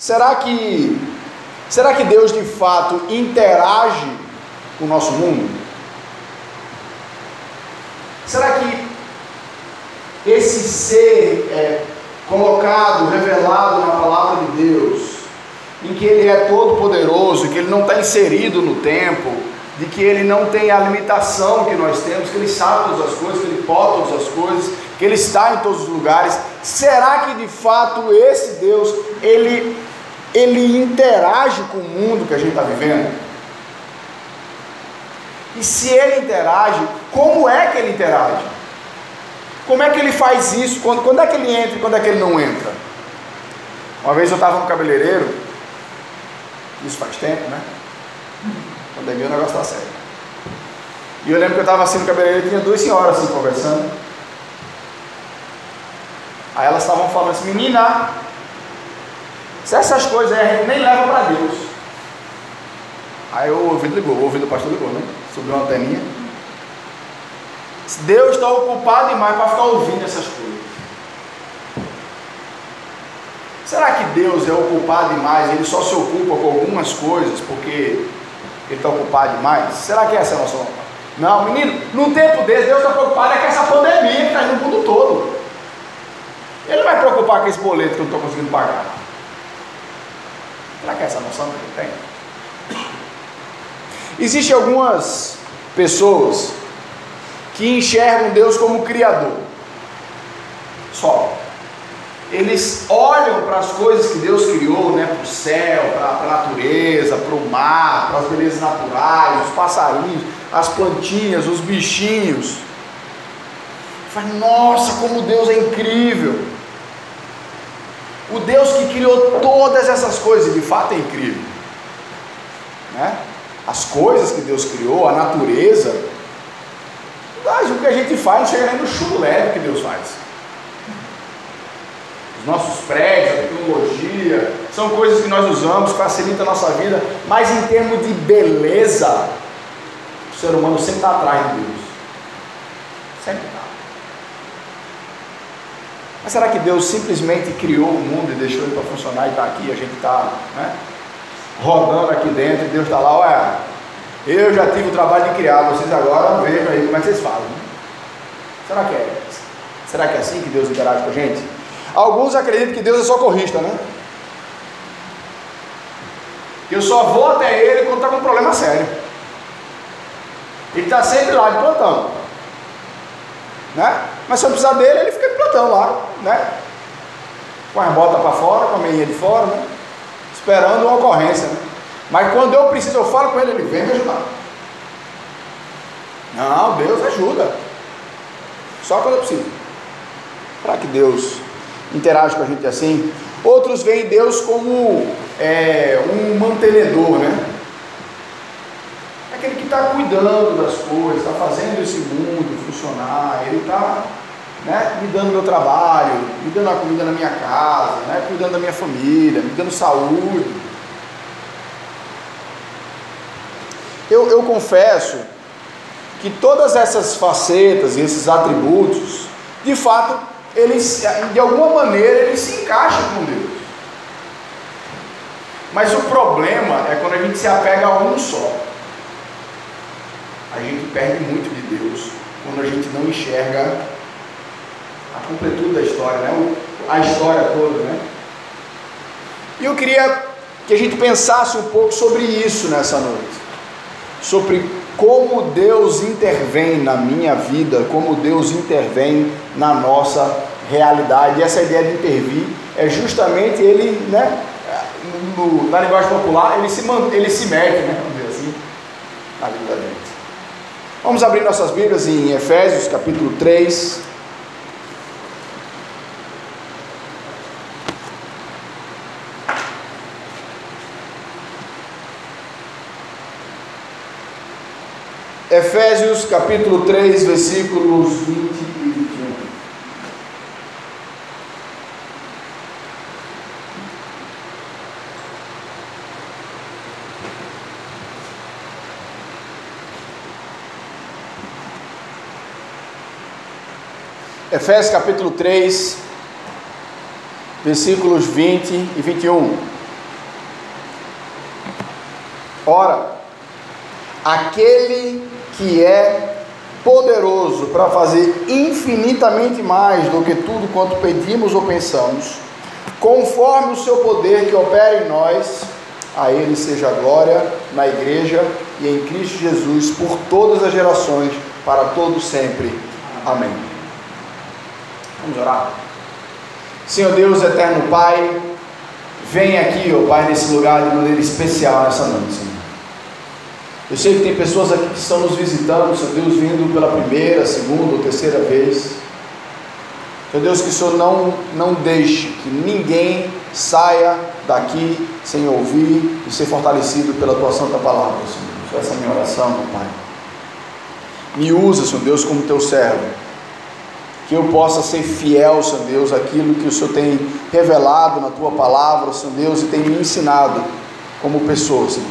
Será que será que Deus de fato interage com o nosso mundo? Será que esse ser é, colocado, revelado na palavra de Deus, em que Ele é todo poderoso, que Ele não está inserido no tempo, de que Ele não tem a limitação que nós temos, que Ele sabe todas as coisas, que Ele pode todas as coisas, que Ele está em todos os lugares. Será que de fato esse Deus, Ele, ele interage com o mundo que a gente está vivendo? E se Ele interage, como é que Ele interage? Como é que Ele faz isso? Quando, quando é que Ele entra e quando é que Ele não entra? Uma vez eu estava no cabeleireiro, isso faz tempo, né? Pandemia o negócio está sério. E eu lembro que eu estava assim no cabeleireiro tinha duas senhoras assim conversando. Aí elas estavam falando assim, menina, se essas coisas aí a gente nem leva para Deus. Aí o ouvido ligou, o ouvido do pastor ligou, né? Subiu uma anteninha. Deus está ocupado demais para ficar ouvindo essas coisas. Será que Deus é ocupado demais? Ele só se ocupa com algumas coisas porque ele está ocupado demais? Será que essa é a nossa Não, menino, num tempo desse, Deus está preocupado é com essa pandemia que está no mundo todo. Ele vai preocupar com esse boleto que eu não estou conseguindo pagar. Será que é essa noção que ele tem? Existem algumas pessoas que enxergam Deus como Criador. Só eles olham para as coisas que Deus criou, né, para o céu, para a natureza, para o mar, para as belezas naturais, os passarinhos, as plantinhas, os bichinhos. Fala, nossa, como Deus é incrível! O Deus que criou todas essas coisas, de fato é incrível. Né? As coisas que Deus criou, a natureza, o que a gente faz não chega nem no chulé que Deus faz os nossos prédios, a tecnologia, são coisas que nós usamos, facilita a nossa vida, mas em termos de beleza, o ser humano sempre está atrás de Deus. Sempre está. Mas será que Deus simplesmente criou o mundo e deixou ele para funcionar e está aqui, a gente está né, rodando aqui dentro e Deus está lá, olha, eu já tive o trabalho de criar, vocês agora vejam aí como é que vocês fazem. Será que é? Será que é assim que Deus interage com a gente? Alguns acreditam que Deus é socorrista, né? Que eu só vou até Ele quando está com um problema sério. Ele está sempre lá de plantão. Né? Mas se eu precisar dele, ele fica de plantão lá, né? Com as botas para fora, com a meinha de fora, né? Esperando uma ocorrência, né? Mas quando eu preciso, eu falo com ele, ele vem me ajudar. Não, Deus ajuda. Só quando eu preciso. Para que Deus interage com a gente assim. Outros veem Deus como é, um mantenedor, né? Está cuidando das coisas, está fazendo esse mundo funcionar, ele está né, me dando meu trabalho, me dando a comida na minha casa, né, cuidando da minha família, me dando saúde. Eu, eu confesso que todas essas facetas e esses atributos, de fato, ele, de alguma maneira, ele se encaixa com Deus. Mas o problema é quando a gente se apega a um só. A gente perde muito de Deus quando a gente não enxerga a completude da história, né? a história toda. Né? E eu queria que a gente pensasse um pouco sobre isso nessa noite. Sobre como Deus intervém na minha vida, como Deus intervém na nossa realidade. E essa ideia de intervir é justamente ele, né, no, na linguagem popular, ele se, ele se mete, né, vamos dizer assim, na vida da gente. Vamos abrir nossas Bíblias em Efésios capítulo 3. Efésios capítulo 3, versículos 20 e 21. Efésios capítulo 3, versículos 20 e 21. Ora, aquele que é poderoso para fazer infinitamente mais do que tudo quanto pedimos ou pensamos, conforme o seu poder que opera em nós, a Ele seja glória na igreja e em Cristo Jesus por todas as gerações, para todos sempre. Amém. Vamos orar. Senhor Deus, eterno Pai, vem aqui, ó Pai, nesse lugar de maneira especial nessa noite, Senhor. Eu sei que tem pessoas aqui que estão nos visitando, Senhor Deus, vindo pela primeira, segunda ou terceira vez. Senhor Deus, que o Senhor não, não deixe que ninguém saia daqui sem ouvir e ser fortalecido pela tua santa palavra, Senhor. Essa é a minha oração, Pai. Me usa, Senhor Deus, como teu servo. Que eu possa ser fiel, Senhor Deus, àquilo que o Senhor tem revelado na tua palavra, Senhor Deus, e tem me ensinado como pessoa, Senhor.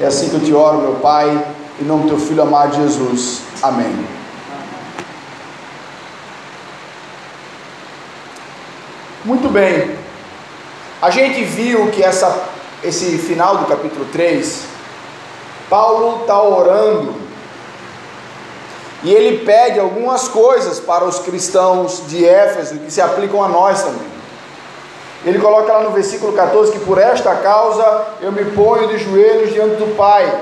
É assim que eu te oro, meu Pai, em nome do teu filho amado Jesus. Amém. Muito bem. A gente viu que essa, esse final do capítulo 3, Paulo está orando e ele pede algumas coisas para os cristãos de Éfeso que se aplicam a nós também. Ele coloca lá no versículo 14 que por esta causa eu me ponho de joelhos diante do Pai,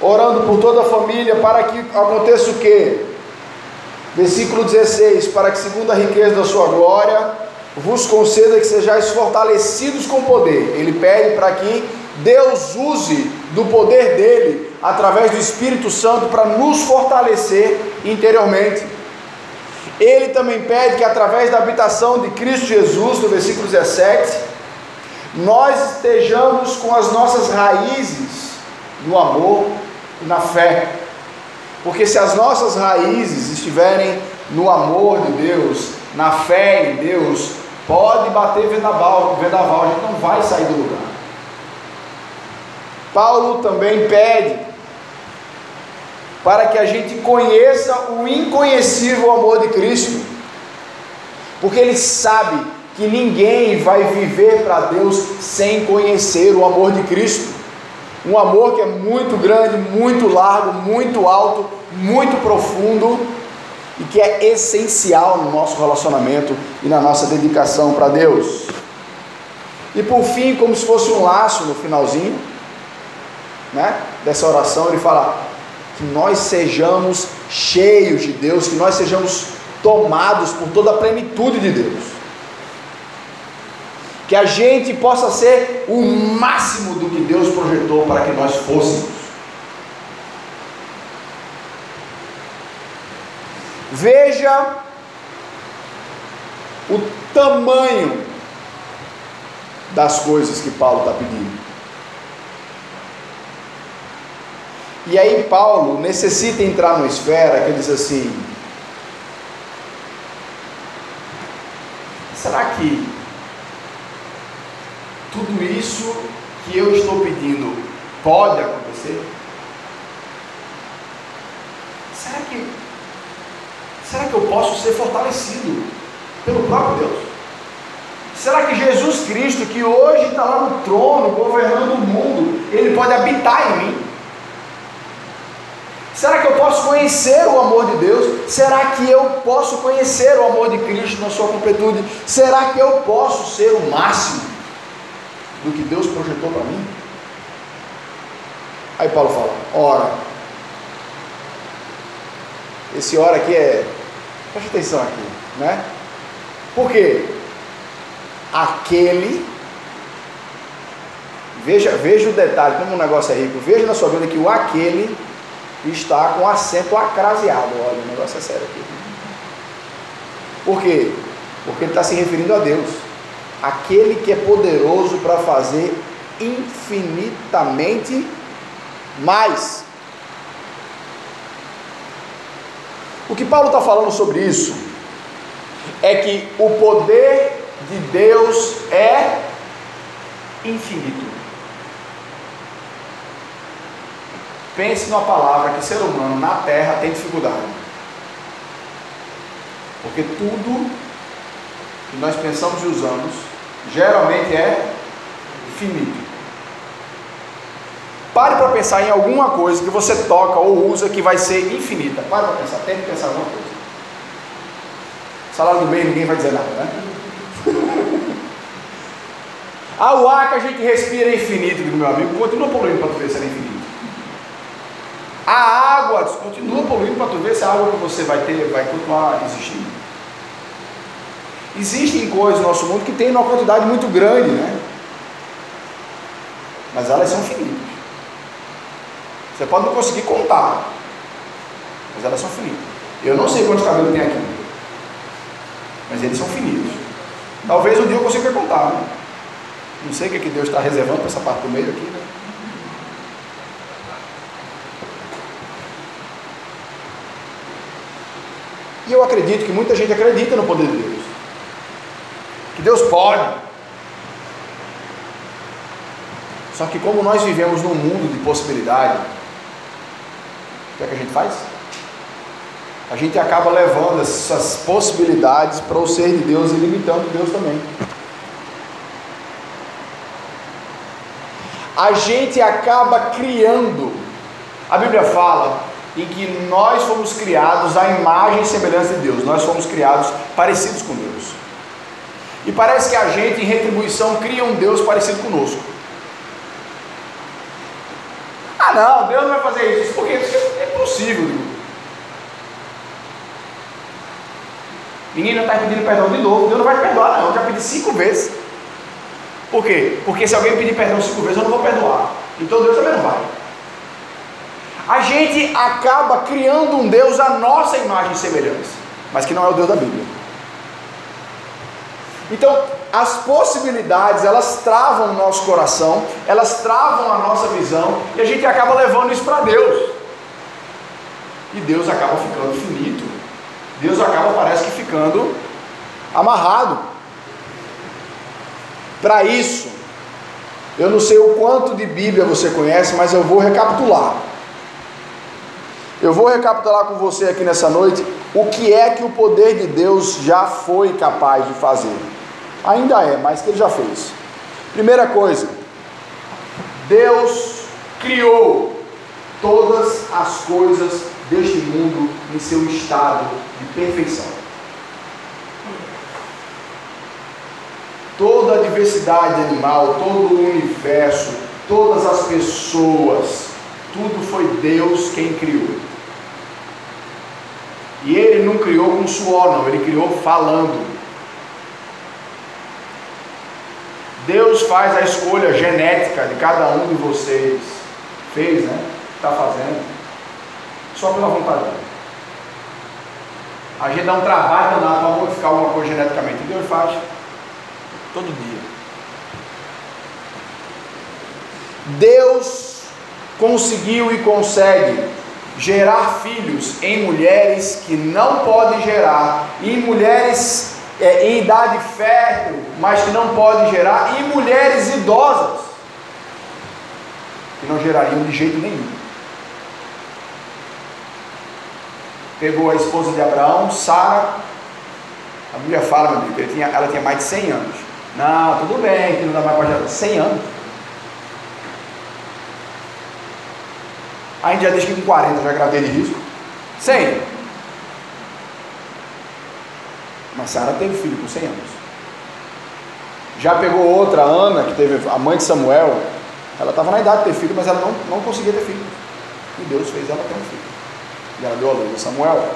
orando por toda a família, para que aconteça o que? Versículo 16: Para que, segundo a riqueza da sua glória, vos conceda que sejais fortalecidos com poder. Ele pede para que Deus use do poder dele, através do Espírito Santo, para nos fortalecer interiormente. Ele também pede que através da habitação de Cristo Jesus, no versículo 17, nós estejamos com as nossas raízes no amor e na fé. Porque se as nossas raízes estiverem no amor de Deus, na fé em Deus, pode bater vendaval, vendaval, a gente não vai sair do lugar. Paulo também pede para que a gente conheça o inconhecível amor de Cristo, porque ele sabe que ninguém vai viver para Deus sem conhecer o amor de Cristo. Um amor que é muito grande, muito largo, muito alto, muito profundo e que é essencial no nosso relacionamento e na nossa dedicação para Deus. E por fim, como se fosse um laço no finalzinho, né, dessa oração, ele fala: que nós sejamos cheios de Deus, que nós sejamos tomados por toda a plenitude de Deus. Que a gente possa ser o máximo do que Deus projetou para que nós fôssemos. Veja o tamanho das coisas que Paulo está pedindo. E aí Paulo necessita entrar numa esfera que ele diz assim: será que tudo isso que eu estou pedindo pode acontecer? Será que será que eu posso ser fortalecido pelo próprio Deus? Será que Jesus Cristo, que hoje está lá no trono, governando o mundo, ele pode habitar em mim? Será que eu posso conhecer o amor de Deus? Será que eu posso conhecer o amor de Cristo na sua completude? Será que eu posso ser o máximo do que Deus projetou para mim? Aí Paulo fala: ora. Esse ora aqui é. Preste atenção aqui, né? Por quê? Aquele. Veja, veja o detalhe, como o negócio é rico. Veja na sua vida que o aquele está com acento acraseado. Olha, o negócio é sério aqui. Por quê? Porque ele está se referindo a Deus, aquele que é poderoso para fazer infinitamente mais. O que Paulo está falando sobre isso é que o poder de Deus é infinito. Pense numa palavra que ser humano na terra tem dificuldade. Porque tudo que nós pensamos e usamos geralmente é finito. Pare para pensar em alguma coisa que você toca ou usa que vai ser infinita. Pare para pensar, tente pensar em alguma coisa. Salário do mês, ninguém vai dizer nada, né? ah, o ar que a gente respira é infinito, meu amigo, continua poluindo para tu ver se é infinito. A água continua poluindo para tu ver se a água que você vai ter vai continuar existindo. Existem coisas no nosso mundo que tem uma quantidade muito grande, né? Mas elas são finitas. Você pode não conseguir contar, mas elas são finitas. Eu não sei quantos cabelos tem aqui, mas eles são finitos. Talvez um dia eu consiga contar. Né? Não sei o que, é que Deus está reservando para essa parte do meio aqui. Né? E eu acredito que muita gente acredita no poder de Deus. Que Deus pode. Só que como nós vivemos num mundo de possibilidade, o que é que a gente faz? A gente acaba levando essas possibilidades para o ser de Deus e limitando Deus também. A gente acaba criando. A Bíblia fala em que nós fomos criados à imagem e semelhança de Deus. Nós fomos criados parecidos com Deus. E parece que a gente, em retribuição, cria um Deus parecido conosco. Ah, não, Deus não vai fazer isso. Porque é possível. Menina está pedindo perdão de novo. Deus não vai te perdoar, não. Eu já pedi cinco vezes. Por quê? Porque se alguém pedir perdão cinco vezes, eu não vou perdoar. Então Deus também não vai. A gente acaba criando um Deus à nossa imagem e semelhança, mas que não é o Deus da Bíblia. Então, as possibilidades, elas travam o nosso coração, elas travam a nossa visão, e a gente acaba levando isso para Deus. E Deus acaba ficando finito. Deus acaba, parece que ficando amarrado. Para isso, eu não sei o quanto de Bíblia você conhece, mas eu vou recapitular. Eu vou recapitular com você aqui nessa noite o que é que o poder de Deus já foi capaz de fazer. Ainda é, mas que ele já fez. Primeira coisa, Deus criou todas as coisas deste mundo em seu estado de perfeição. Toda a diversidade animal, todo o universo, todas as pessoas, tudo foi Deus quem criou. E ele não criou com suor, não, ele criou falando. Deus faz a escolha genética de cada um de vocês. Fez, né? Está fazendo. Só pela vontade dele. A gente dá um trabalho danado para modificar alguma coisa geneticamente. E Deus faz. Todo dia. Deus conseguiu e consegue gerar filhos em mulheres que não podem gerar, em mulheres é, em idade fértil, mas que não podem gerar, e mulheres idosas, que não gerariam de jeito nenhum. Pegou a esposa de Abraão, Sara, a Bíblia fala, meu amigo, tinha, ela tinha mais de 100 anos. Não, tudo bem, que não dá mais para gerar. 100 anos. A gente já que com 40 já gravei de risco. 100. Mas Sara teve filho com 100 anos. Já pegou outra, Ana, que teve a mãe de Samuel. Ela estava na idade de ter filho, mas ela não, não conseguia ter filho. E Deus fez ela ter um filho. E ela deu a luz a Samuel.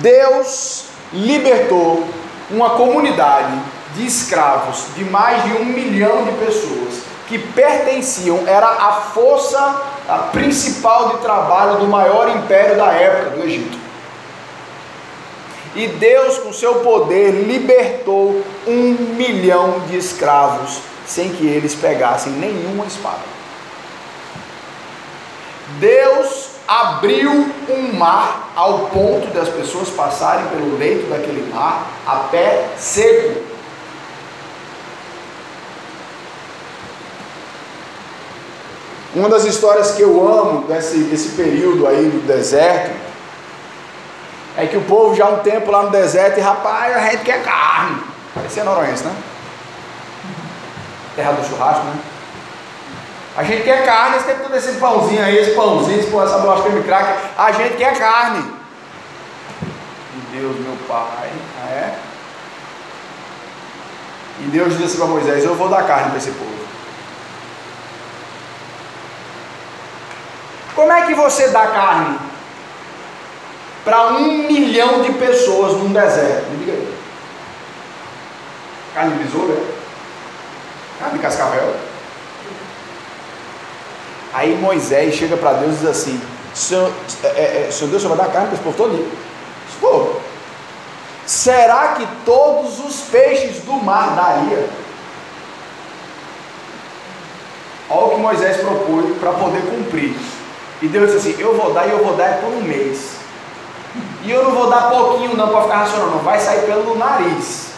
Deus libertou uma comunidade de escravos de mais de um milhão de pessoas que pertenciam, era a força a principal de trabalho do maior império da época, do Egito. E Deus, com seu poder, libertou um milhão de escravos sem que eles pegassem nenhuma espada. Deus abriu um mar ao ponto das pessoas passarem pelo leito daquele mar a pé seco. Uma das histórias que eu amo desse, desse período aí do deserto é que o povo já há um tempo lá no deserto e rapaz, a gente quer carne. Esse é noroense, né? terra do churrasco, né? A gente quer carne, esse tempo todo esse pãozinho aí, esse pãozinho, esse pão, essa bolacha creme cracker, a gente quer carne. E Deus, meu Pai, é? E Deus disse assim para Moisés: Eu vou dar carne para esse povo. Como é que você dá carne para um milhão de pessoas num deserto? Me diga aí. Carne de besouro, é? Carne de cascavel. Aí Moisés chega para Deus e diz assim: Senhor, é, é, é Senhor Deus, Senhor vai dar carne para esse povo todo? For, será que todos os peixes do mar daria? Olha o que Moisés propôs para poder cumprir. E Deus disse assim: Eu vou dar e eu vou dar é por um mês. E eu não vou dar pouquinho não para ficar racionando, vai sair pelo nariz.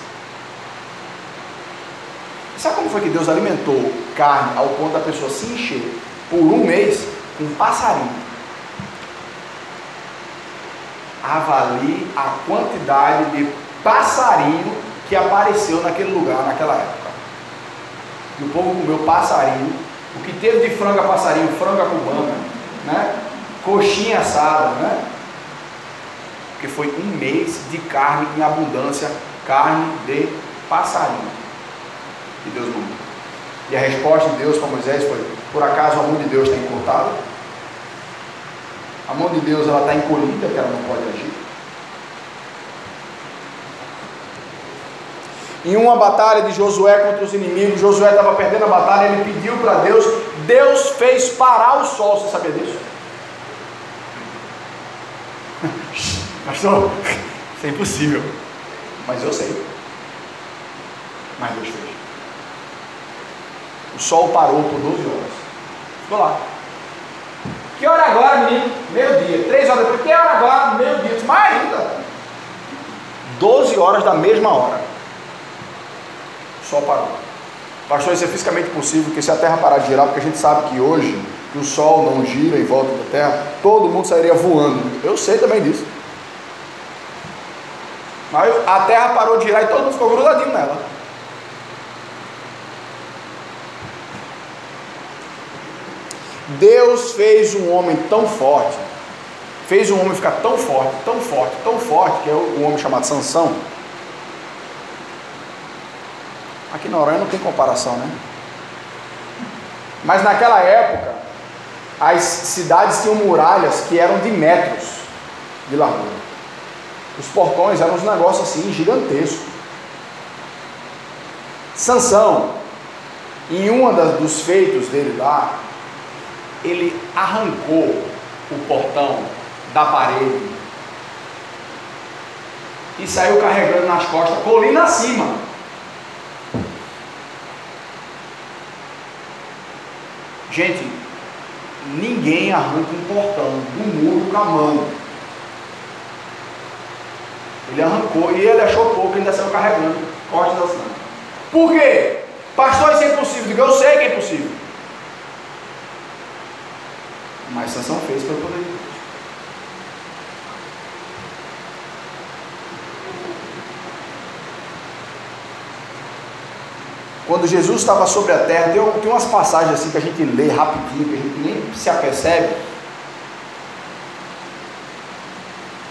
Sabe como foi que Deus alimentou carne ao ponto da pessoa se encher por um mês com um passarinho? Avalie a quantidade de passarinho que apareceu naquele lugar, naquela época. E o povo comeu passarinho. O que teve de franga passarinho, franga cubana, né? coxinha assada, né? Porque foi um mês de carne em abundância, carne de passarinho. E Deus mandou. E a resposta de Deus para Moisés foi: por acaso a mão de Deus está encurtada? A mão de Deus ela está encolhida, que ela não pode agir. Em uma batalha de Josué contra os inimigos, Josué estava perdendo a batalha, ele pediu para Deus, Deus fez parar o sol, você sabia disso? Pastor, isso é impossível. Mas eu sei. Mas Deus fez. O sol parou por 12 horas. Ficou lá. Que hora agora, menino? Meio-dia. Três horas depois. Que hora agora? Meio-dia. Mais ainda. 12 horas da mesma hora. O sol parou. Pastor, isso é fisicamente possível, porque se a Terra parar de girar, porque a gente sabe que hoje que o Sol não gira em volta da Terra, todo mundo sairia voando. Eu sei também disso. Mas a Terra parou de girar e todo mundo ficou grudadinho nela. Deus fez um homem tão forte, fez um homem ficar tão forte, tão forte, tão forte, que é o homem chamado Sansão. Aqui na Noronha não tem comparação, né? Mas naquela época, as cidades tinham muralhas que eram de metros de largura. Os portões eram uns negócios assim gigantescos. Sansão, em um dos feitos dele lá, ele arrancou o portão da parede e saiu carregando nas costas, colina acima. Gente, ninguém arranca um portão do muro com a mão. Ele arrancou e ele achou pouco, ainda saiu carregando costas assim. Por quê? Pastor, isso é impossível. Eu sei que é impossível. Mas Sansão fez pelo poder Quando Jesus estava sobre a terra, tem, tem umas passagens assim que a gente lê rapidinho, que a gente nem se apercebe.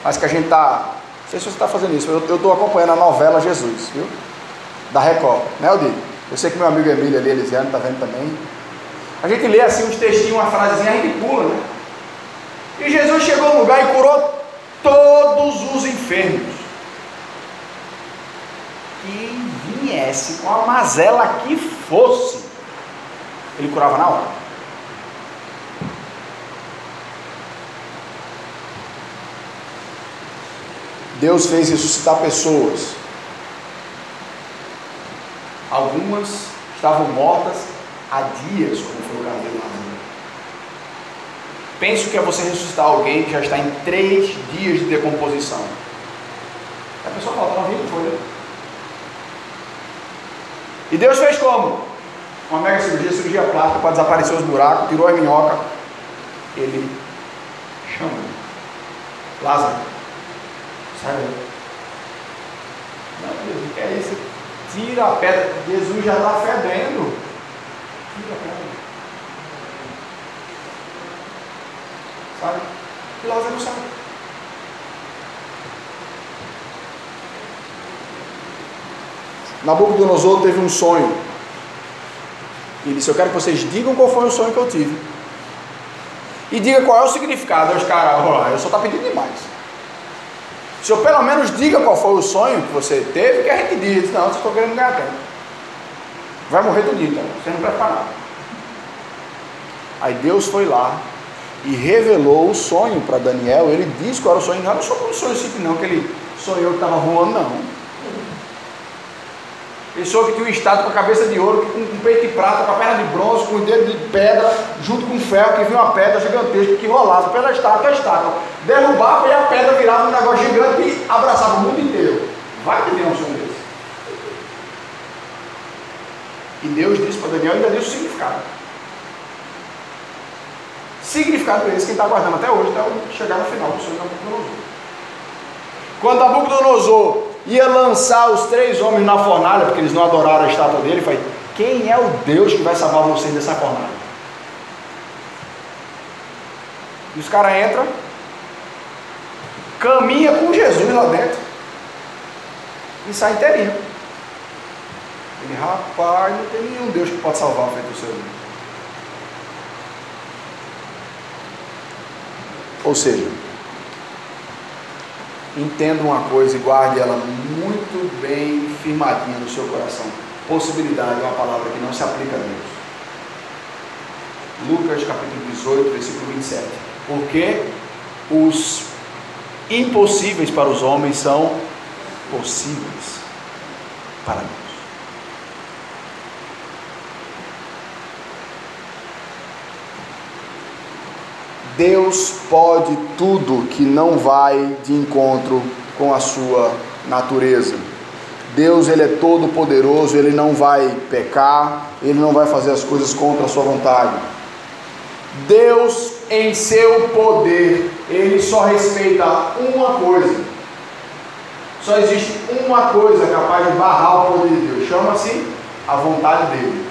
Mas que a gente está. Não sei se você está fazendo isso, eu estou acompanhando a novela Jesus, viu? Da Record, né, Odir? Eu sei que meu amigo Emílio ali, Elisiano, está vendo também. A gente lê assim uns textinhos, uma frasezinha, a gente pula, né? E Jesus chegou no lugar e curou todos os enfermos. Quem viesse com a mazela que fosse, ele curava na hora. Deus fez ressuscitar pessoas. Algumas estavam mortas há dias, como foi o caso de Lázaro. Penso que é você ressuscitar alguém que já está em três dias de decomposição. A pessoa fala, está vivo, foi. E Deus fez como? Uma mega cirurgia, cirurgia plástica para desaparecer os buracos, tirou a minhoca. Ele chamou. Lázaro, sai daí. Não, que é isso? Tira a pedra. Jesus já está fedendo. Sabe? E Lázaro sabe. Nabucodonosor teve um sonho. E disse: Eu quero que vocês digam qual foi o sonho que eu tive. E diga qual é o significado. Os caras, eu só está pedindo demais. Se eu pelo menos diga qual foi o sonho que você teve, que a gente diz, não, vocês estão querendo ganhar tempo. Vai morrer do dia, então. Você não nada. Aí Deus foi lá e revelou o sonho para Daniel. Ele disse qual era o sonho. Não era só um sonho simples, não, que ele sonhou que estava voando, não. Pessoa que tinha um estado com a cabeça de ouro, com um peito de prata, com a perna de bronze, com o dedo de pedra, junto com ferro, que vinha uma pedra gigantesca que rolava pela estátua, a estátua derrubava e a pedra virava um negócio gigante e abraçava o mundo inteiro. Vai tem um sonho desse. E Deus disse para Daniel, ainda deu o significado. Significado esse que está aguardando até hoje, até chegar no final do sonho da Nabucodonosor. Quando Nabucodonosor ia lançar os três homens na fornalha, porque eles não adoraram a estátua dele, ele falou: Quem é o Deus que vai salvar vocês dessa fornalha? E os caras entram, caminha com Jesus lá dentro e sai inteirinho. Ele, rapaz, não tem nenhum Deus que pode salvar feito o seu. Ou seja, entenda uma coisa e guarde ela muito bem firmadinha no seu coração. Possibilidade é uma palavra que não se aplica a Deus. Lucas capítulo 18, versículo 27. Porque os impossíveis para os homens são possíveis para Deus. Deus pode tudo que não vai de encontro com a sua natureza. Deus ele é todo poderoso, ele não vai pecar, ele não vai fazer as coisas contra a sua vontade. Deus em seu poder, ele só respeita uma coisa. Só existe uma coisa capaz de barrar o poder de Deus, chama-se a vontade dele.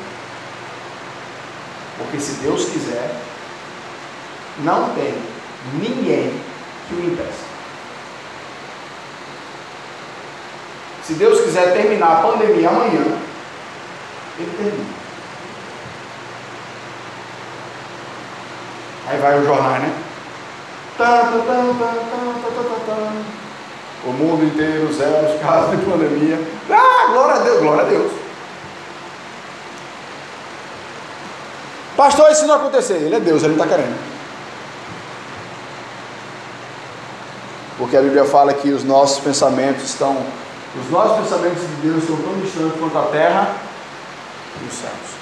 Porque se Deus quiser, não tem ninguém que o impeça. Se Deus quiser terminar a pandemia amanhã, Ele termina. Aí vai o jornal, né? O mundo inteiro, zero casos de pandemia. Ah, glória a Deus, glória a Deus. Pastor, isso não acontecer. Ele é Deus, ele não está querendo. Porque a Bíblia fala que os nossos pensamentos estão, os nossos pensamentos de Deus estão tão distantes quanto a terra e os céus.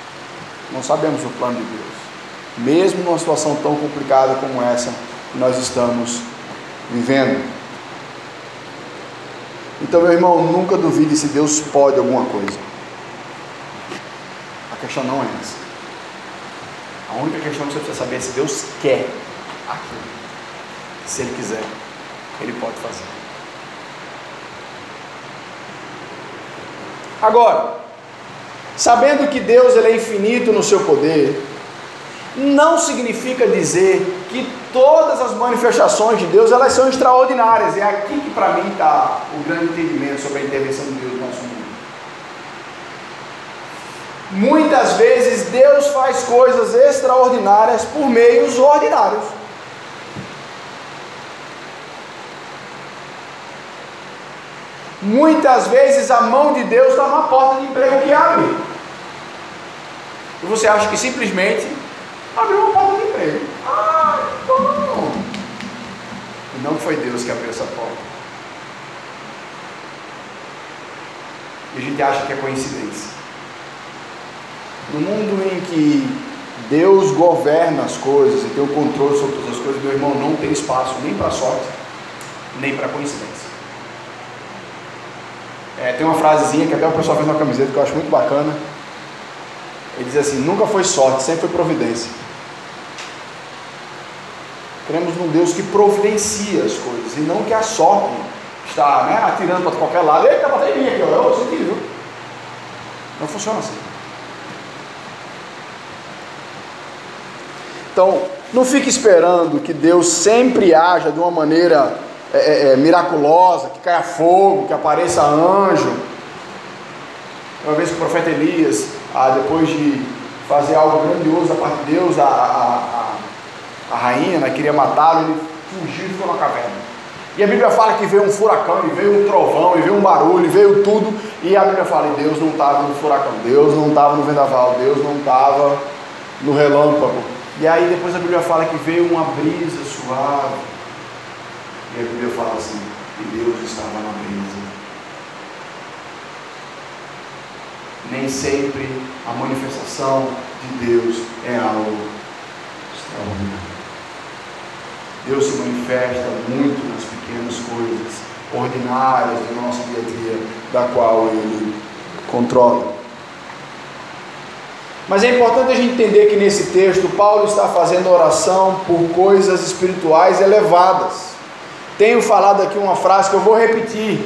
Não sabemos o plano de Deus, mesmo numa situação tão complicada como essa que nós estamos vivendo. Então, meu irmão, nunca duvide se Deus pode alguma coisa. A questão não é essa. A única questão que você precisa saber é se Deus quer aquilo. Se Ele quiser. Ele pode fazer. Agora, sabendo que Deus ele é infinito no seu poder, não significa dizer que todas as manifestações de Deus elas são extraordinárias. É aqui que para mim está o grande entendimento sobre a intervenção de Deus no nosso mundo. Muitas vezes Deus faz coisas extraordinárias por meios ordinários. Muitas vezes a mão de Deus está numa porta de emprego que abre. E você acha que simplesmente abriu uma porta de emprego. Ah, bom. E não foi Deus que abriu essa porta. E a gente acha que é coincidência. No mundo em que Deus governa as coisas e tem o controle sobre todas as coisas, meu irmão, não tem espaço nem para sorte, nem para coincidência. É, tem uma frasezinha que até o pessoal fez na camiseta que eu acho muito bacana. Ele diz assim: nunca foi sorte, sempre foi providência. Cremos num Deus que providencia as coisas e não que a sorte está né, atirando para qualquer lado. Eita, bateu em mim aqui, ó. eu senti, viu? Não funciona assim. Então, não fique esperando que Deus sempre haja de uma maneira é, é, é, miraculosa, que caia fogo, que apareça anjo. Uma vez que o profeta Elias, ah, depois de fazer algo grandioso da parte de Deus, a, a, a, a rainha né, queria matá-lo, ele fugiu e ficou na caverna. E a Bíblia fala que veio um furacão, e veio um trovão, e veio um barulho, e veio tudo. E a Bíblia fala que Deus não estava no furacão, Deus não estava no vendaval, Deus não estava no relâmpago. E aí depois a Bíblia fala que veio uma brisa suave. E a Bíblia fala assim, que Deus estava na brisa. Nem sempre a manifestação de Deus é algo extraordinário. Deus se manifesta muito nas pequenas coisas ordinárias do nosso dia a dia, da qual Ele controla. Mas é importante a gente entender que nesse texto Paulo está fazendo oração por coisas espirituais elevadas. Tenho falado aqui uma frase que eu vou repetir.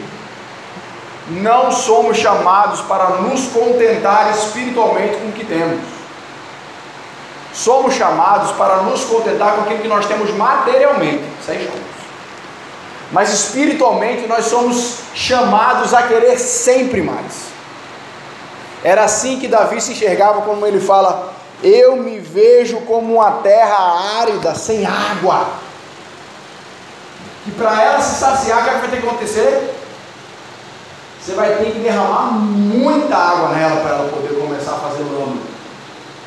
Não somos chamados para nos contentar espiritualmente com o que temos. Somos chamados para nos contentar com aquilo que nós temos materialmente. Somos. Mas espiritualmente nós somos chamados a querer sempre mais. Era assim que Davi se enxergava, como ele fala: Eu me vejo como uma terra árida, sem água. E para ela se saciar, o que, é vai ter que acontecer? Você vai ter que derramar muita água nela para ela poder começar a fazer o lama.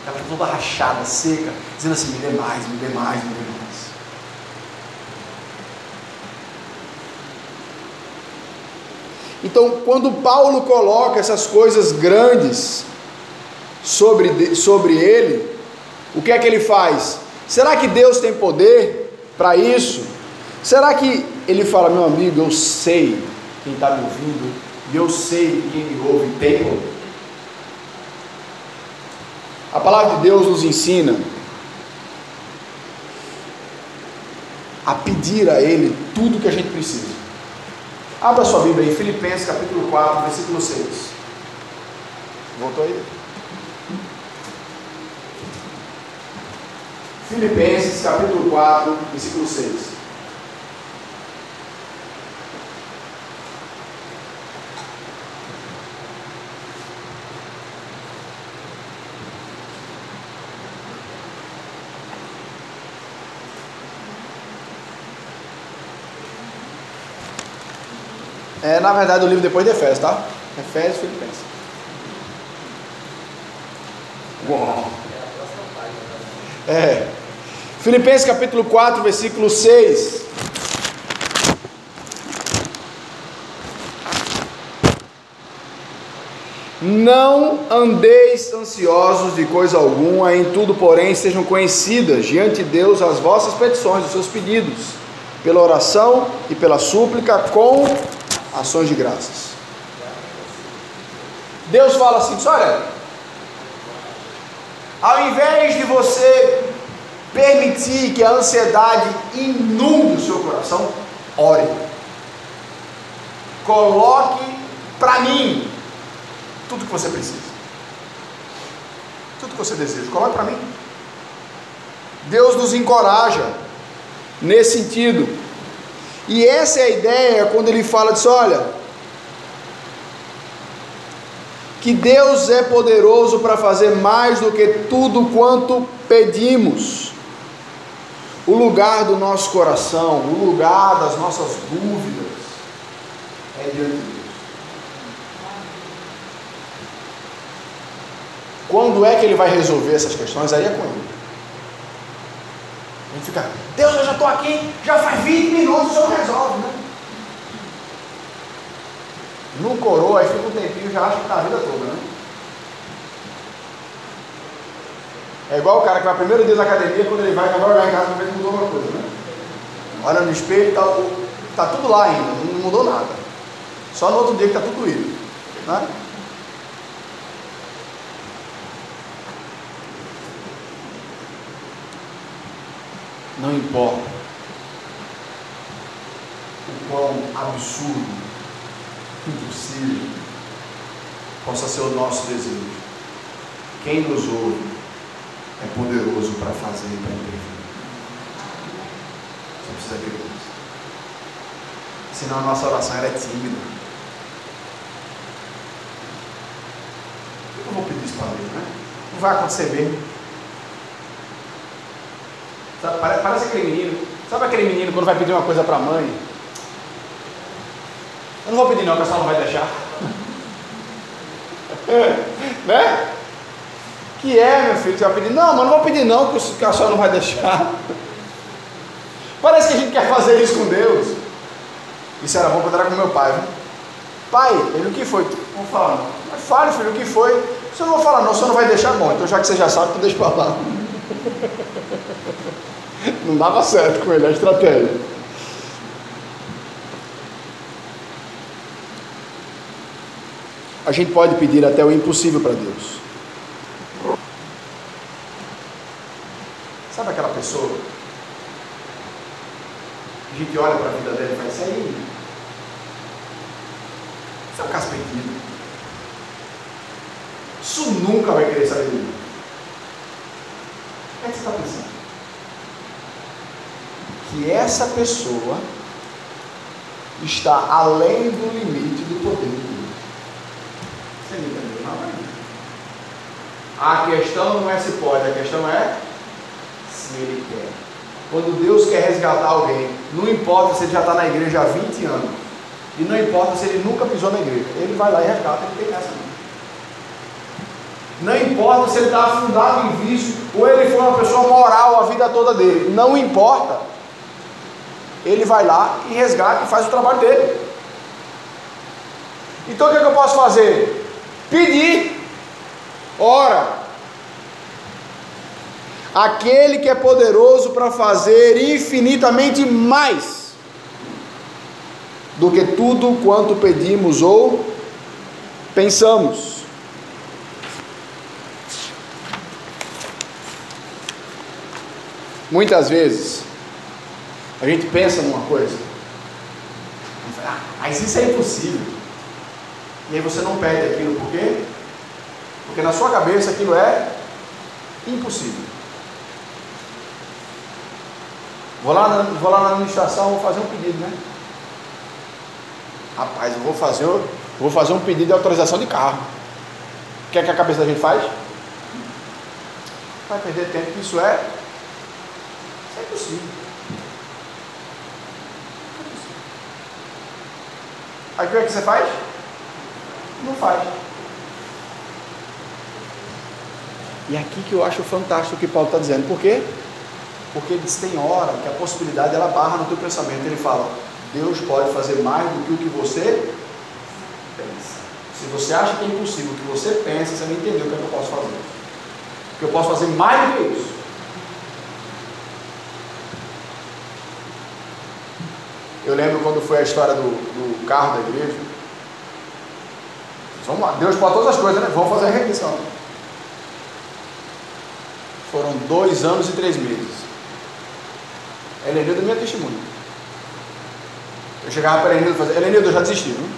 Ela está toda rachada, seca, dizendo assim: me dê mais, me dê mais, me dê mais. Então, quando Paulo coloca essas coisas grandes sobre, sobre ele, o que é que ele faz? Será que Deus tem poder para isso? Será que ele fala, meu amigo, eu sei quem está me ouvindo, e eu sei que quem me ouve tem? A palavra de Deus nos ensina a pedir a Ele tudo que a gente precisa. Abra sua Bíblia aí, Filipenses capítulo 4, versículo 6. Voltou aí? Filipenses capítulo 4, versículo 6. É, na verdade, o livro depois de Efésios, tá? Efésios Filipenses. Uau. É. Filipenses capítulo 4, versículo 6. Não andeis ansiosos de coisa alguma, em tudo, porém, sejam conhecidas diante de Deus as vossas petições, os seus pedidos, pela oração e pela súplica, com ações de graças. Deus fala assim: olha, ao invés de você permitir que a ansiedade inunde o seu coração, ore. Coloque para mim tudo que você precisa. Tudo que você deseja, coloque para mim. Deus nos encoraja nesse sentido. E essa é a ideia quando ele fala disso, olha, que Deus é poderoso para fazer mais do que tudo quanto pedimos. O lugar do nosso coração, o lugar das nossas dúvidas é diante de Deus. Quando é que ele vai resolver essas questões? Aí é com ele. Gente fica, Deus, eu já estou aqui, já faz 20 minutos, o senhor resolve, né? Não coroa, aí fica um tempinho, já acha que está a vida toda, né? É igual o cara que vai primeiro dia na academia, quando ele vai, já vai em casa para mudou alguma coisa, né? Olha no espelho, está tá tudo lá ainda, não mudou nada. Só no outro dia que está tudo indo. Né? Não importa o quão absurdo, impossível possa ser o nosso desejo. Quem nos ouve é poderoso para fazer e para impedir. Você precisa crer nisso. Senão a nossa oração era tímida. Eu não vou pedir isso para Deus, né? Não vai acontecer mesmo. Sabe, parece aquele menino. Sabe aquele menino quando vai pedir uma coisa para a mãe? Eu não vou pedir não, que a senhora não vai deixar. né? Que é, meu filho, você vai pedir? Não, mas não vou pedir não, que a senhora não vai deixar. Parece que a gente quer fazer isso com Deus. Isso era bom quando era com meu pai. Viu? Pai, ele o que foi? Vamos falar não. Mas fale, filho, o que foi? Você não vai falar não, você não vai deixar bom. Então já que você já sabe, tu deixa para lá. Não dava certo com ele a estratégia. A gente pode pedir até o impossível para Deus. Sabe aquela pessoa? A gente olha para a vida dela e faz, isso aí. Isso é um caso perdido. Isso nunca vai querer saber de mim. É que você está pensando? Que essa pessoa está além do limite do poder de Deus. Você não entendeu nada ainda. A questão não é se pode, a questão é se ele quer. Quando Deus quer resgatar alguém, não importa se ele já está na igreja há 20 anos, e não importa se ele nunca pisou na igreja, ele vai lá e resgata, ele tem essa não. Não importa se ele está afundado em vício ou ele foi uma pessoa moral a vida toda dele. Não importa. Ele vai lá e resgata e faz o trabalho dele. Então o que, é que eu posso fazer? Pedir. Ora. Aquele que é poderoso para fazer infinitamente mais do que tudo quanto pedimos ou pensamos. Muitas vezes, a gente pensa numa coisa, ah, mas isso é impossível. E aí você não pede aquilo, por quê? Porque na sua cabeça aquilo é impossível. Vou lá, na, vou lá na administração, vou fazer um pedido, né? Rapaz, eu vou fazer, vou fazer um pedido de autorização de carro. O que é que a cabeça da gente faz? Vai perder tempo, isso é é impossível. Aí o que é que você faz? Não faz. E é aqui que eu acho fantástico o que Paulo está dizendo. Por quê? Porque ele diz, tem hora que a possibilidade ela barra no teu pensamento. Ele fala, Deus pode fazer mais do que o que você pensa. Se você acha que é impossível o que você pensa, você não entendeu o que, é que eu posso fazer. Porque eu posso fazer mais do que isso. Eu lembro quando foi a história do, do carro da igreja. Vamos lá, Deus pode todas as coisas, né? Vamos fazer a requisição. Foram dois anos e três meses. Helenildo é minha testemunha. Eu chegava para Helenildo e fazia, Helenildo, eu já desisti, viu?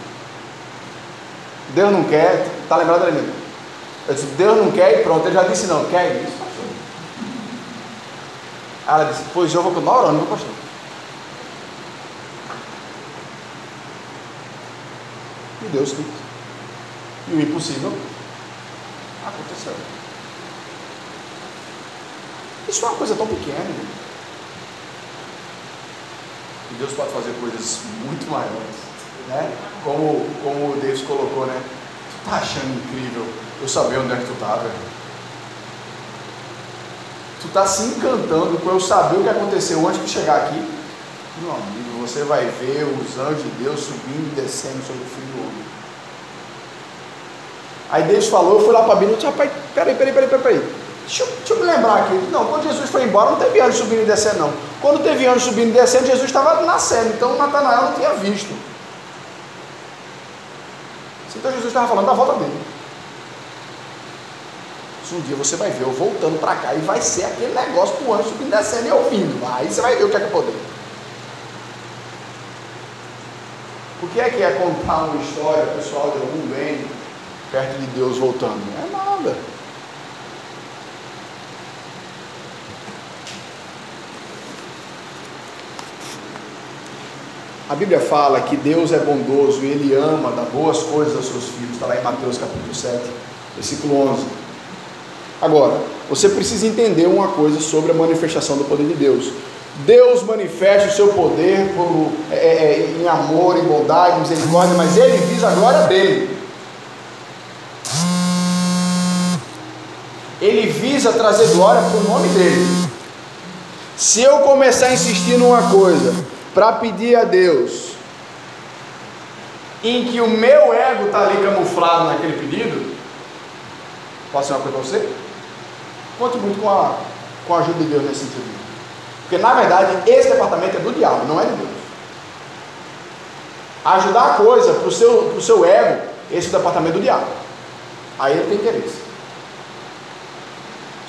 Deus não quer, tá lembrado, Helenildo? Eu disse, Deus não quer e pronto, ele já disse não, quer isso. Ela disse, pois eu vou continuar orando, meu pastor. E Deus quis. E o impossível aconteceu. Isso é uma coisa tão pequena. E Deus pode fazer coisas muito maiores. Né? Como, como o Deus colocou, né? Tu tá achando incrível eu saber onde é que tu tá, velho? Tu tá se encantando com eu saber o que aconteceu antes de chegar aqui. Meu amigo, você vai ver os anjos de Deus subindo e descendo sobre o filho do homem. Aí Deus falou, eu fui lá para a Bíblia e disse, rapaz, peraí, peraí, peraí, peraí. Deixa eu, deixa eu me lembrar aqui. Não, quando Jesus foi embora, não teve anjo subindo e descendo, não. Quando teve anjo subindo e descendo, Jesus estava nascendo. Então Natanael não tinha visto. Então Jesus estava falando da volta dele. Um dia você vai ver eu voltando para cá e vai ser aquele negócio com o anjo subindo e descendo e ouvindo. Aí você vai ver o que é que é poder. O que é que é contar uma história pessoal de algum bem perto de Deus voltando? Não é nada. A Bíblia fala que Deus é bondoso e Ele ama, dá boas coisas aos seus filhos. Está lá em Mateus capítulo 7, versículo 11. Agora, você precisa entender uma coisa sobre a manifestação do poder de Deus. Deus manifesta o seu poder por, é, é, é em amor, em bondade, em misericórdia, mas Ele visa a glória dele. Ele visa trazer glória para o nome dele. Se eu começar a insistir numa coisa, para pedir a Deus, em que o meu ego está ali camuflado naquele pedido, posso ser uma coisa para você? Conte muito com a, com a ajuda de Deus nesse sentido. Porque na verdade esse departamento é do diabo, não é de Deus. Ajudar a coisa para o seu, pro seu ego, esse é o departamento do diabo. Aí ele tem interesse.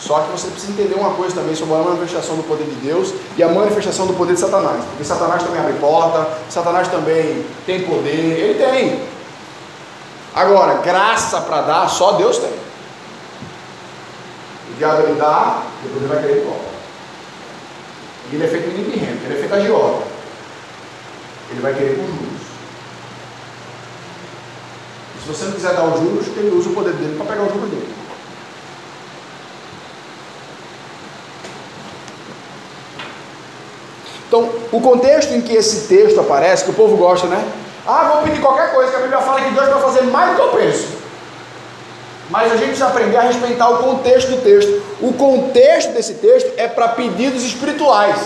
Só que você precisa entender uma coisa também sobre a manifestação do poder de Deus e a manifestação do poder de Satanás. Porque Satanás também abre porta, Satanás também tem poder, ele tem. Agora, graça para dar, só Deus tem. O diabo ele dá, depois ele vai querer volta. E ele é feito menino de renda, ele é feito agiota. Ele vai querer com juros. E se você não quiser dar os juros, ele usa o poder dele para pegar os juros dele. Então, o contexto em que esse texto aparece, que o povo gosta, né? Ah, vou pedir qualquer coisa, que a Bíblia fala que Deus vai fazer mais do que eu penso. Mas a gente precisa aprender a respeitar o contexto do texto. O contexto desse texto é para pedidos espirituais.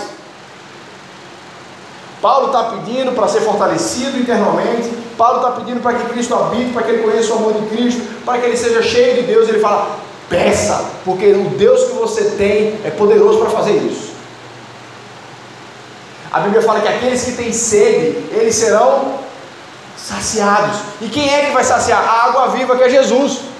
Paulo está pedindo para ser fortalecido internamente. Paulo está pedindo para que Cristo habite, para que ele conheça o amor de Cristo, para que ele seja cheio de Deus. Ele fala: peça, porque o Deus que você tem é poderoso para fazer isso. A Bíblia fala que aqueles que têm sede, eles serão saciados. E quem é que vai saciar? A água viva que é Jesus.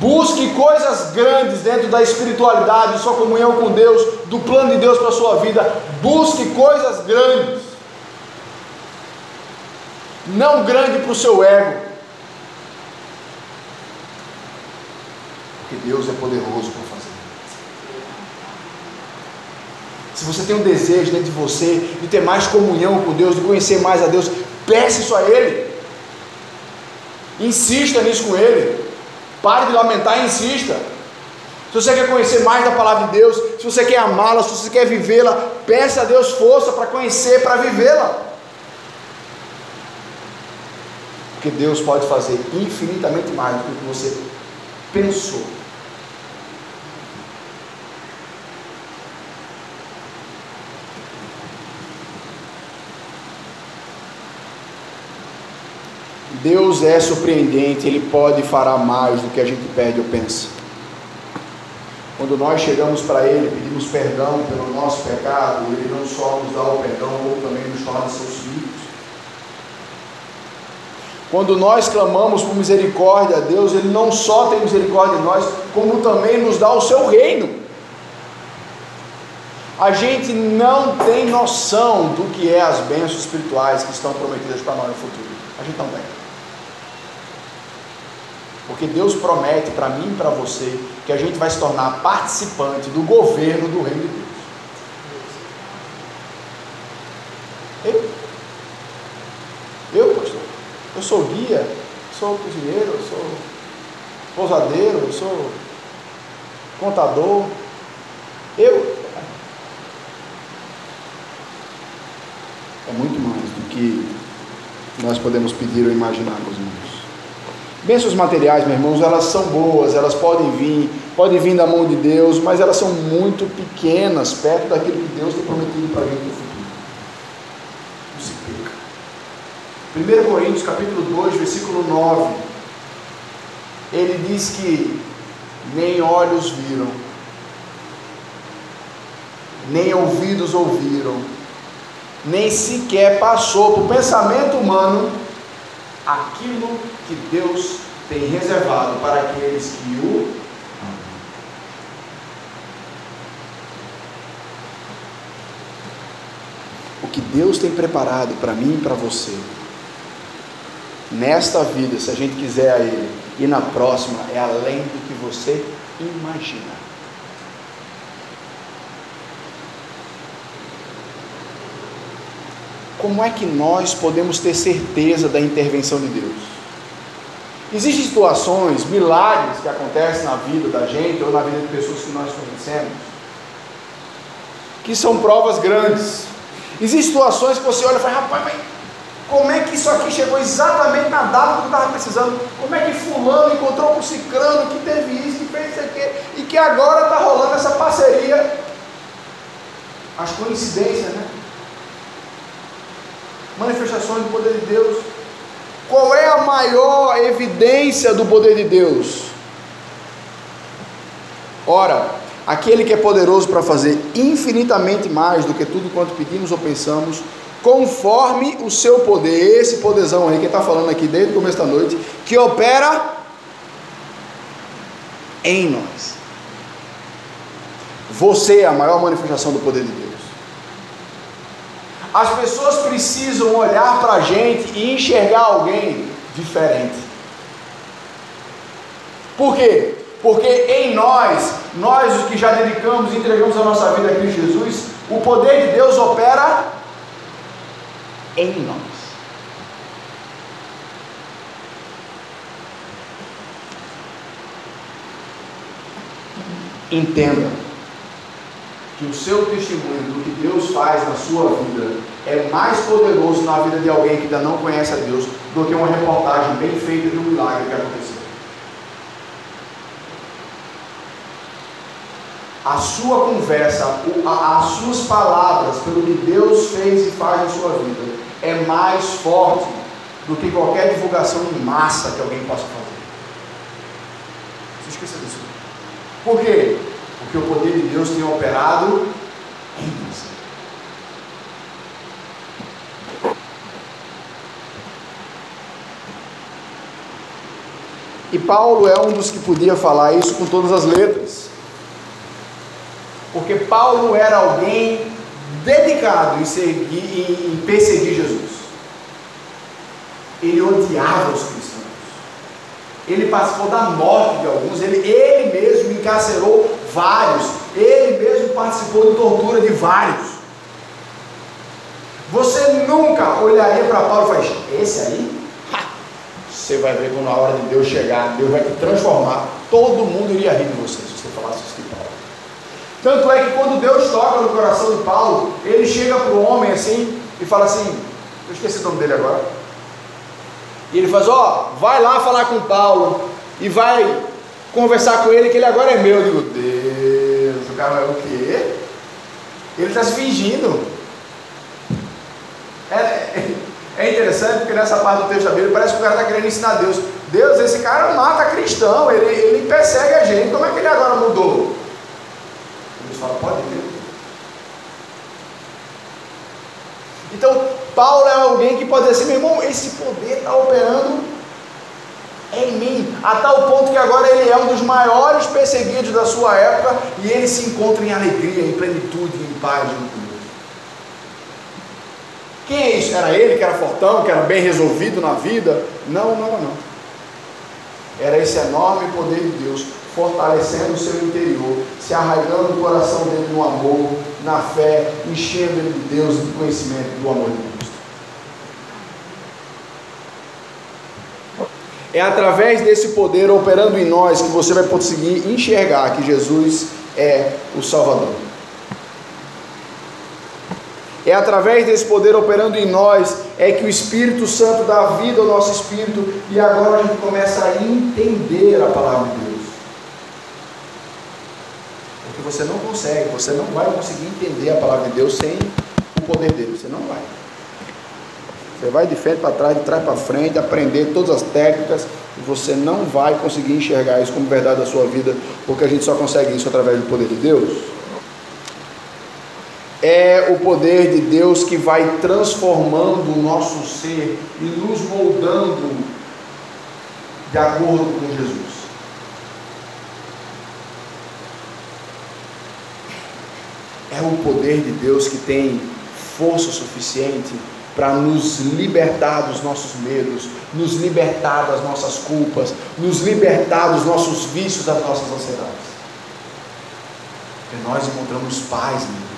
Busque coisas grandes dentro da espiritualidade, sua comunhão com Deus, do plano de Deus para a sua vida. Busque coisas grandes. Não grande para o seu ego. Porque Deus é poderoso para fazer. Se você tem um desejo dentro de você de ter mais comunhão com Deus, de conhecer mais a Deus, peça isso a Ele. Insista nisso com Ele. Pare de lamentar e insista. Se você quer conhecer mais da palavra de Deus, se você quer amá-la, se você quer vivê-la, peça a Deus força para conhecer, para vivê-la. Porque Deus pode fazer infinitamente mais do que você pensou. Deus é surpreendente, Ele pode fará mais do que a gente pede ou pensa. Quando nós chegamos para Ele, pedimos perdão pelo nosso pecado, Ele não só nos dá o perdão, como também nos torna seus filhos. Quando nós clamamos por misericórdia a Deus, Ele não só tem misericórdia de nós, como também nos dá o seu reino. A gente não tem noção do que é as bênçãos espirituais que estão prometidas para nós no futuro. A gente não tem. Porque Deus promete para mim e para você que a gente vai se tornar participante do governo do reino de Deus. Eu? Eu, pastor? Eu sou guia, sou cozinheiro, sou pousadeiro, sou contador. Eu? É muito mais do que nós podemos pedir ou imaginar, meus irmãos. Bênçãos materiais, meus irmãos, elas são boas, elas podem vir, podem vir da mão de Deus, mas elas são muito pequenas perto daquilo que Deus tem prometido para a gente no futuro. Não se perca. 1 Coríntios capítulo 2, versículo 9. Ele diz que nem olhos viram, nem ouvidos ouviram, nem sequer passou por pensamento humano aquilo que Deus tem reservado para aqueles que o amam. O que Deus tem preparado para mim e para você, nesta vida, se a gente quiser a Ele, e na próxima, é além do que você imagina. Como é que nós podemos ter certeza da intervenção de Deus? Existem situações, milagres que acontecem na vida da gente ou na vida de pessoas que nós conhecemos, que são provas grandes. Existem situações que você olha e fala, rapaz, mas como é que isso aqui chegou exatamente na data que eu estava precisando? Como é que fulano encontrou com cicrano, que teve isso, que fez isso aqui, e que agora está rolando essa parceria? As coincidências, né? Manifestações do poder de Deus. Qual é a maior evidência do poder de Deus? Ora, aquele que é poderoso para fazer infinitamente mais do que tudo quanto pedimos ou pensamos, conforme o seu poder, esse poderzão aí que está falando aqui desde o começo da noite, que opera em nós. Você é a maior manifestação do poder de Deus. As pessoas precisam olhar para a gente e enxergar alguém diferente. Por quê? Porque em nós, nós os que já dedicamos e entregamos a nossa vida a Cristo Jesus, o poder de Deus opera em nós. Entenda que o seu testemunho do que Deus faz na sua vida é mais poderoso na vida de alguém que ainda não conhece a Deus do que uma reportagem bem feita de um milagre que aconteceu. A sua conversa, as suas palavras, pelo que Deus fez e faz na sua vida, é mais forte do que qualquer divulgação em massa que alguém possa fazer. Não esqueça disso. Por quê? Porque o poder de Deus tem operado em você. E Paulo é um dos que podia falar isso com todas as letras. Porque Paulo era alguém dedicado em, seguir, em perseguir Jesus. Ele odiava os cristãos. Ele participou da morte de alguns, ele, ele mesmo encarcerou vários, ele mesmo participou de tortura de vários. Você nunca olharia para Paulo e falaria, esse aí? Você vai ver quando a hora de Deus chegar, Deus vai te transformar. Todo mundo iria rir de você se você falasse isso de Paulo. Tanto é que quando Deus toca no coração de Paulo, ele chega para o homem assim e fala assim: Eu esqueci o nome dele agora. E ele faz: Ó, oh, vai lá falar com Paulo e vai conversar com ele, que ele agora é meu. Eu digo: Deus, cara é o quê? Ele está se fingindo. É, é interessante porque nessa parte do texto da Bíblia parece que o cara está querendo ensinar Deus. Deus, esse cara mata cristão, ele, ele persegue a gente. Como é que ele agora mudou? fala, pode ter. Então, Paulo é alguém que pode dizer assim, meu irmão, esse poder está operando em mim, a tal ponto que agora ele é um dos maiores perseguidos da sua época e ele se encontra em alegria, em plenitude, em paz junto Deus. Quem é isso? Era ele que era fortão, que era bem resolvido na vida? Não, não, não. Era esse enorme poder de Deus fortalecendo o seu interior, se arraigando o coração dele no amor, na fé, enchendo ele de Deus e do conhecimento do amor de Cristo. É através desse poder operando em nós que você vai conseguir enxergar que Jesus é o Salvador. É através desse poder operando em nós é que o Espírito Santo dá vida ao nosso espírito e agora a gente começa a entender a palavra de Deus. Porque você não consegue, você não vai conseguir entender a palavra de Deus sem o poder dele. Você não vai. Você vai de frente para trás, de trás para frente, aprender todas as técnicas, e você não vai conseguir enxergar isso como verdade da sua vida, porque a gente só consegue isso através do poder de Deus. É o poder de Deus que vai transformando o nosso ser e nos moldando de acordo com Jesus. é o poder de Deus que tem força suficiente para nos libertar dos nossos medos, nos libertar das nossas culpas, nos libertar dos nossos vícios, das nossas ansiedades. E nós encontramos paz nele.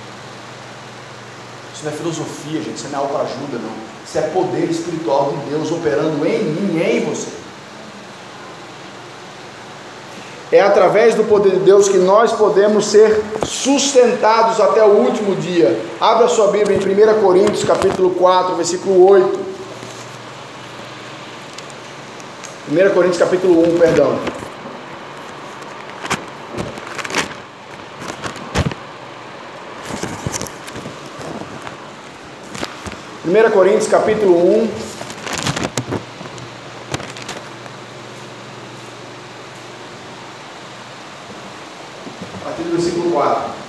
Isso não é filosofia, gente. Isso não é autoajuda, não. Isso é poder espiritual de Deus operando em mim, em você. É através do poder de Deus que nós podemos ser sustentados até o último dia. Abra sua Bíblia em 1 Coríntios, capítulo 4, versículo 8. 1 Coríntios, capítulo 1, perdão. 1 Coríntios capítulo 1. A partir do versículo 4.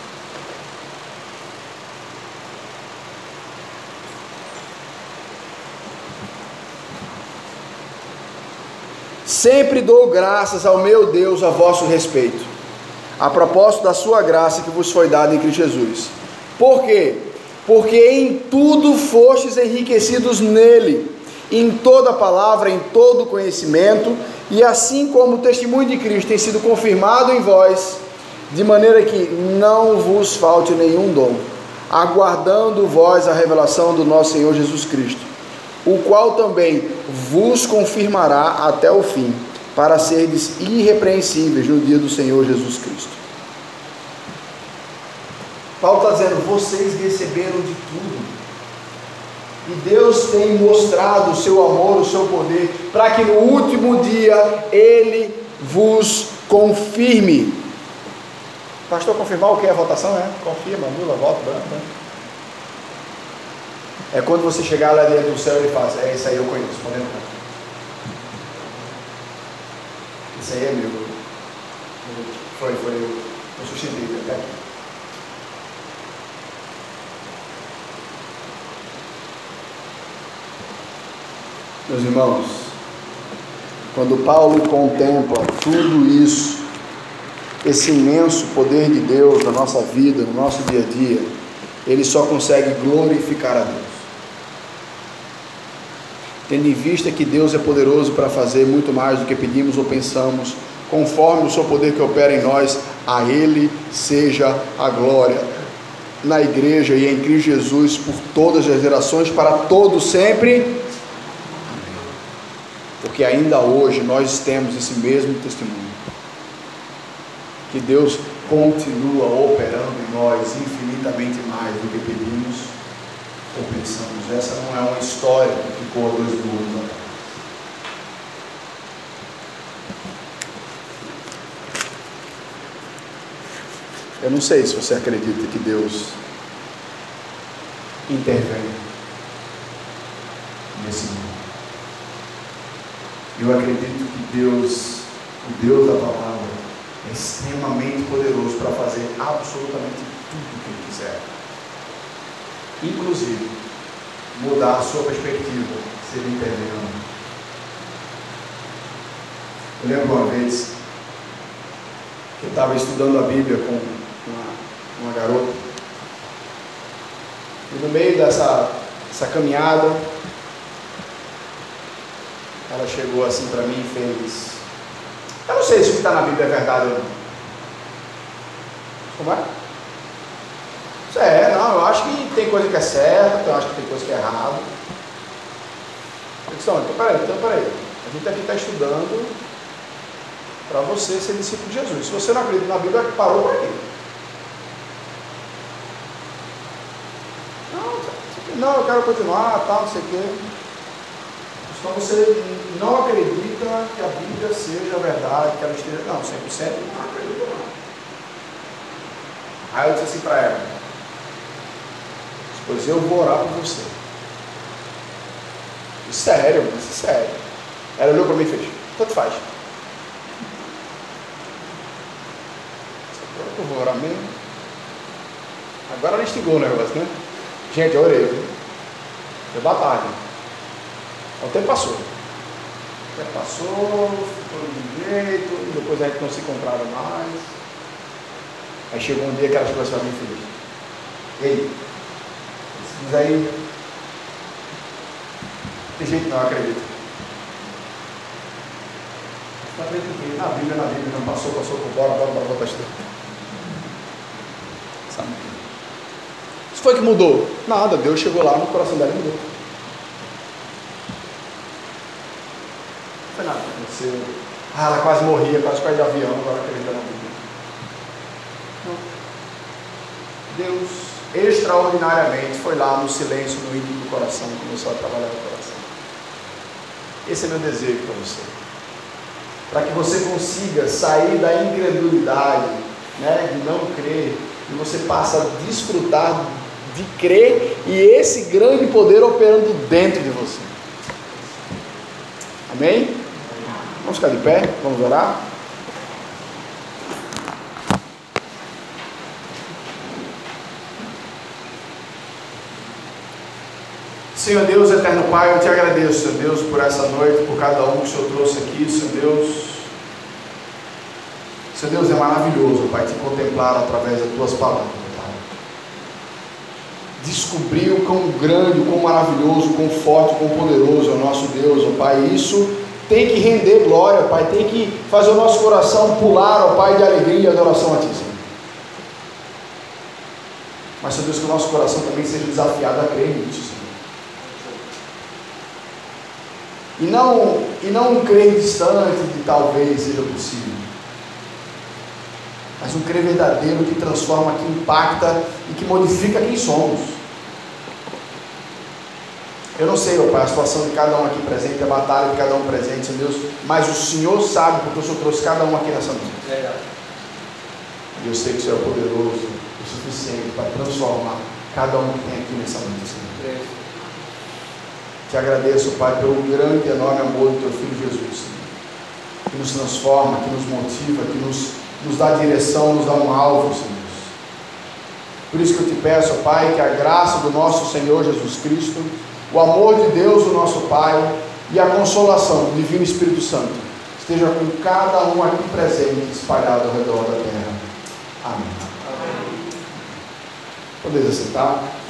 Sempre dou graças ao meu Deus a vosso respeito, a propósito da sua graça que vos foi dada em Cristo Jesus. Por quê? porque em tudo fostes enriquecidos nele, em toda palavra, em todo conhecimento, e assim como o testemunho de Cristo tem sido confirmado em vós, de maneira que não vos falte nenhum dom, aguardando vós a revelação do nosso Senhor Jesus Cristo, o qual também vos confirmará até o fim, para serdes irrepreensíveis no dia do Senhor Jesus Cristo. Paulo está dizendo: vocês receberam de tudo. E Deus tem mostrado o seu amor, o seu poder, para que no último dia Ele vos confirme. Pastor, confirmar o que é a votação? É? Confirma, anula, voto, branco. É quando você chegar lá dentro do céu e faz, é isso aí eu conheço, podemos Isso aí é meu. Foi, foi eu. Eu sustentei, até aqui. Meus irmãos, quando Paulo contempla tudo isso, esse imenso poder de Deus na nossa vida, no nosso dia a dia, ele só consegue glorificar a Deus. Tendo em vista que Deus é poderoso para fazer muito mais do que pedimos ou pensamos, conforme o seu poder que opera em nós, a Ele seja a glória na igreja e em Cristo Jesus por todas as gerações, para todos sempre porque ainda hoje nós temos esse mesmo testemunho. Que Deus continua operando em nós infinitamente mais do que pedimos ou pensamos. Essa não é uma história ficou a mil anos Eu não sei se você acredita que Deus intervém nesse mundo. Eu acredito que Deus, o Deus da palavra, é extremamente poderoso para fazer absolutamente tudo o que Ele quiser. Inclusive, mudar a sua perspectiva, se Ele intervém Eu lembro uma vez que eu estava estudando a Bíblia com uma, uma garota. E no meio dessa, dessa caminhada, ela chegou assim para mim e fez. Eu não sei se o que está na Bíblia é verdade ou não. Como é? É, não, eu acho que tem coisa que é certa, eu acho que tem coisa que é errada. Disse, então peraí, então peraí. A gente aqui está estudando para você ser discípulo de Jesus. Se você não acredita na Bíblia, parou por aqui. Não, não, eu quero continuar, tal, não sei o quê. Então você não acredita que a Bíblia seja verdade, que ela esteja. Não, 100% não acredito não. Aí eu disse assim para ela: Pois eu vou orar por você. Sério, mas sério. Ela olhou para mim e fez: Tanto faz. Eu vou orar mesmo. Agora ela instigou o negócio, né? Gente, eu orei. Foi batalha. O tempo passou. O tempo passou, ficou de jeito, depois a gente não se encontrava mais. Aí chegou um dia que ela chegou assim para mim e falou, ei, diz aí, tem jeito não, acredito. Está acreditando na Bíblia, na Bíblia, não passou, passou, bora, bora, bora, voltar a estudar. Sabe? foi que mudou? Nada, Deus chegou lá no coração dela e mudou. Não foi nada que aconteceu. Ah, ela quase morria, quase caiu de avião, agora acredita na Bíblia. Não. Deus, extraordinariamente, foi lá no silêncio, no íntimo do coração começou a trabalhar no coração. Esse é meu desejo para você. Para que você consiga sair da incredulidade, né, de não crer, e você passe a desfrutar de crer e esse grande poder operando dentro de você. Amém? Vamos ficar de pé, vamos orar. Senhor Deus, eterno Pai, eu te agradeço, Senhor Deus, por essa noite, por cada um que o Senhor trouxe aqui, Senhor Deus. Senhor Deus, é maravilhoso, Pai, te contemplar através das tuas palavras, Pai. Descobrir o quão grande, o quão maravilhoso, o quão forte, o quão poderoso é o nosso Deus, ó Pai. Isso tem que render glória, Pai. Tem que fazer o nosso coração pular, ó Pai, de alegria e adoração a Ti, Senhor. Mas, Senhor Deus, que o nosso coração também seja desafiado a crer nisso, Senhor. E não, e não um crer distante de talvez seja possível. Mas um crer verdadeiro que transforma, que impacta e que modifica quem somos. Eu não sei, meu Pai, a situação de cada um aqui presente, a batalha de cada um presente, Senhor Deus, mas o Senhor sabe, porque o Senhor trouxe cada um aqui nessa noite. E eu sei que o Senhor é poderoso o suficiente para transformar cada um que tem aqui nessa noite, Senhor. Te agradeço, Pai, pelo grande e enorme amor do Teu Filho Jesus, que nos transforma, que nos motiva, que nos, nos dá direção, nos dá um alvo, Senhor. Por isso que eu te peço, Pai, que a graça do nosso Senhor Jesus Cristo, o amor de Deus, o nosso Pai, e a consolação do Divino Espírito Santo esteja com cada um aqui presente, espalhado ao redor da terra. Amém. Amém. Podeis sentar?